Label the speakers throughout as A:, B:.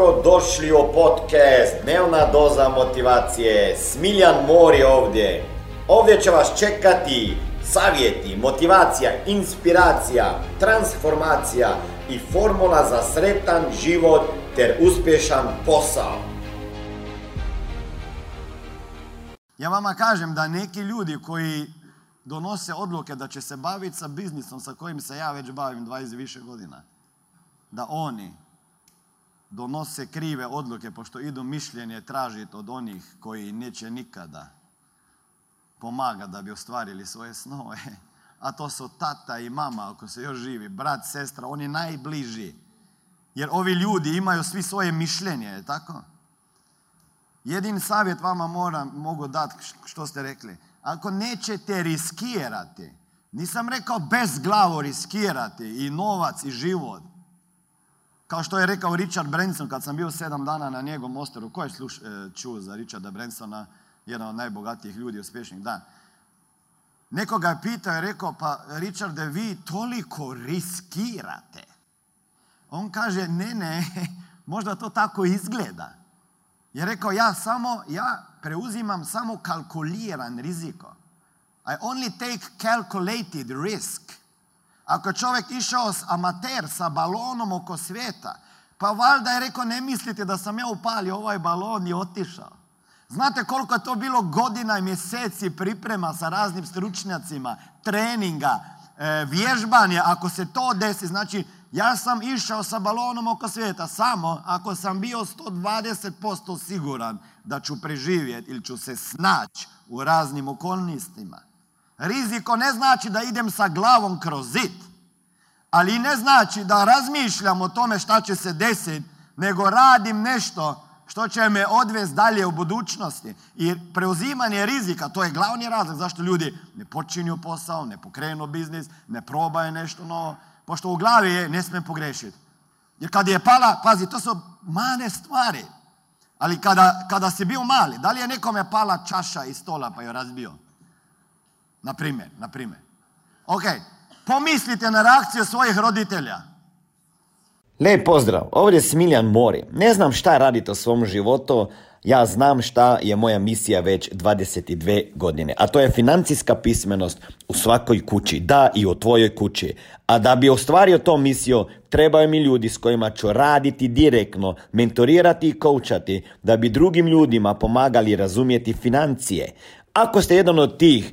A: Dobro došli u podcast Dnevna doza motivacije. Smiljan Mor je ovdje. Ovdje će vas čekati savjeti, motivacija, inspiracija, transformacija i formula za sretan život ter uspješan posao.
B: Ja vama kažem da neki ljudi koji donose odluke da će se baviti sa biznisom sa kojim se ja već bavim 20 više godina, da oni donose krive odluke, pošto idu mišljenje tražiti od onih koji neće nikada pomaga da bi ostvarili svoje snove. A to su tata i mama, ako se još živi, brat, sestra, oni najbliži. Jer ovi ljudi imaju svi svoje mišljenje, je tako? Jedin savjet vama moram, mogu dati što ste rekli. Ako nećete riskirati, nisam rekao bez glavo riskirati i novac i život, kao što je rekao Richard Branson kad sam bio sedam dana na njegovom ostaru. Ko je sluš, e, čuo za Richarda Bransona, jedan od najbogatijih ljudi uspješnih dan? Nekoga je pitao i rekao, pa Richarde, vi toliko riskirate. On kaže, ne, ne, možda to tako izgleda. Je rekao, ja samo, ja preuzimam samo kalkuliran riziko. I only take calculated risk. Ako čovjek išao s amater sa balonom oko svijeta, pa valjda je rekao ne mislite da sam ja upalio ovaj balon i otišao. Znate koliko je to bilo godina i mjeseci priprema sa raznim stručnjacima, treninga, e, vježbanja, ako se to desi, znači ja sam išao sa balonom oko svijeta samo ako sam bio 120% siguran da ću preživjeti ili ću se snaći u raznim okolnostima. Riziko ne znači da idem sa glavom kroz zid, ali ne znači da razmišljam o tome šta će se desiti, nego radim nešto što će me odvesti dalje u budućnosti. I preuzimanje rizika, to je glavni razlog zašto ljudi ne počinju posao, ne pokrenu biznis, ne probaju nešto novo, pošto u glavi je ne smijem pogrešiti. Jer kad je pala, pazi, to su mane stvari. Ali kada, kada si bio mali, da li je nekome pala čaša iz stola pa je razbio? Na primjer, na primjer. Ok, pomislite na reakciju svojih roditelja.
A: Lijep pozdrav, ovdje je Smiljan Mori. Ne znam šta radite u svom životu, ja znam šta je moja misija već 22 godine, a to je financijska pismenost u svakoj kući, da i u tvojoj kući. A da bi ostvario to misiju, trebaju mi ljudi s kojima ću raditi direktno, mentorirati i koučati, da bi drugim ljudima pomagali razumjeti financije. Ako ste jedan od tih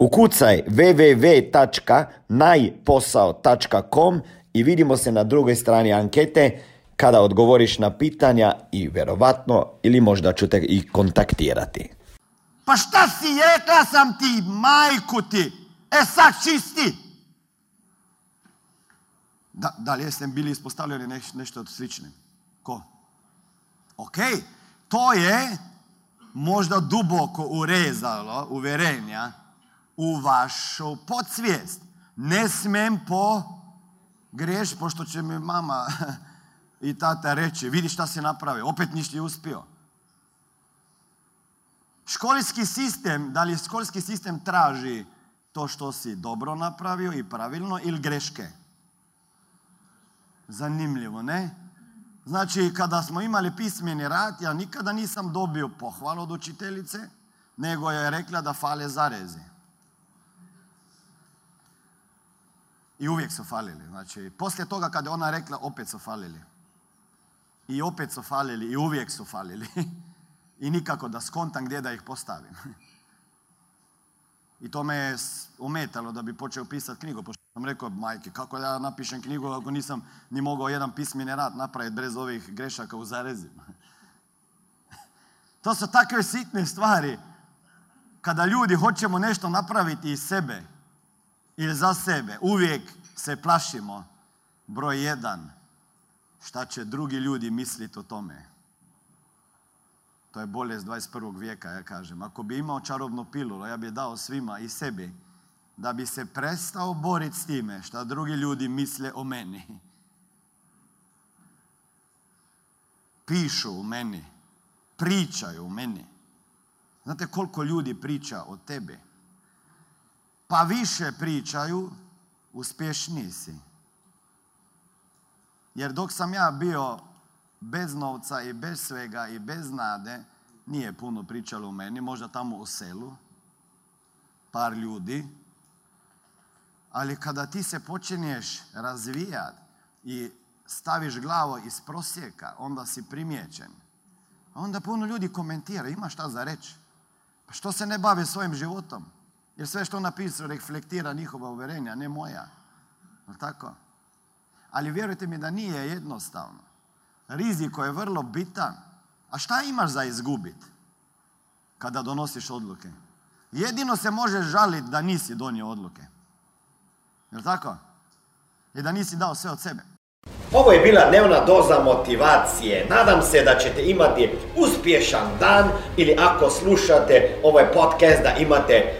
A: Ukucaj www.najposao.com i vidimo se na drugoj strani ankete kada odgovoriš na pitanja i vjerovatno ili možda ću te i kontaktirati.
B: Pa šta si rekla sam ti, majku ti? E sad čisti! Da, da li jeste bili ispostavljeni neš, nešto slično? Ko? Ok, to je možda duboko urezalo uvjerenja u vašu podsvijest. Ne smem po greš, pošto će mi mama i tata reći, vidi šta se napravio, opet nisi uspio. Školski sistem, da li školski sistem traži to što si dobro napravio i pravilno ili greške? Zanimljivo, ne? Znači, kada smo imali pismeni rad, ja nikada nisam dobio pohvalu od učiteljice, nego je rekla da fale zarezi. I uvijek su falili. Znači, poslije toga kada je ona rekla, opet su falili. I opet su falili i uvijek su falili. I nikako da skontam gdje da ih postavim. I to me je umetalo da bi počeo pisati knjigu. Pošto sam rekao, majke, kako ja napišem knjigu ako nisam ni mogao jedan pismeni rad napraviti bez ovih grešaka u zarezima. To su takve sitne stvari. Kada ljudi hoćemo nešto napraviti iz sebe ili za sebe, uvijek se plašimo. Broj jedan, šta će drugi ljudi misliti o tome. To je bolest 21. vijeka, ja kažem. Ako bi imao čarobnu pilulu, ja bi dao svima i sebi, da bi se prestao boriti s time šta drugi ljudi misle o meni. Pišu u meni, pričaju u meni. Znate koliko ljudi priča o tebi? Pa više pričaju, uspješniji si. Jer dok sam ja bio bez novca i bez svega i bez nade, nije puno pričalo u meni, možda tamo u selu, par ljudi. Ali kada ti se počinješ razvijati i staviš glavo iz prosjeka, onda si primijećen. Onda puno ljudi komentira, ima šta za reći. Pa što se ne bavi svojim životom? Jer sve što napisao reflektira njihova uvjerenja, ne moja. Tako? Ali vjerujte mi da nije jednostavno. Riziko je vrlo bitan. A šta imaš za izgubiti kada donosiš odluke? Jedino se možeš žaliti da nisi donio odluke. Je tako? I da nisi dao sve od sebe.
A: Ovo je bila dnevna doza motivacije. Nadam se da ćete imati uspješan dan ili ako slušate ovaj podcast da imate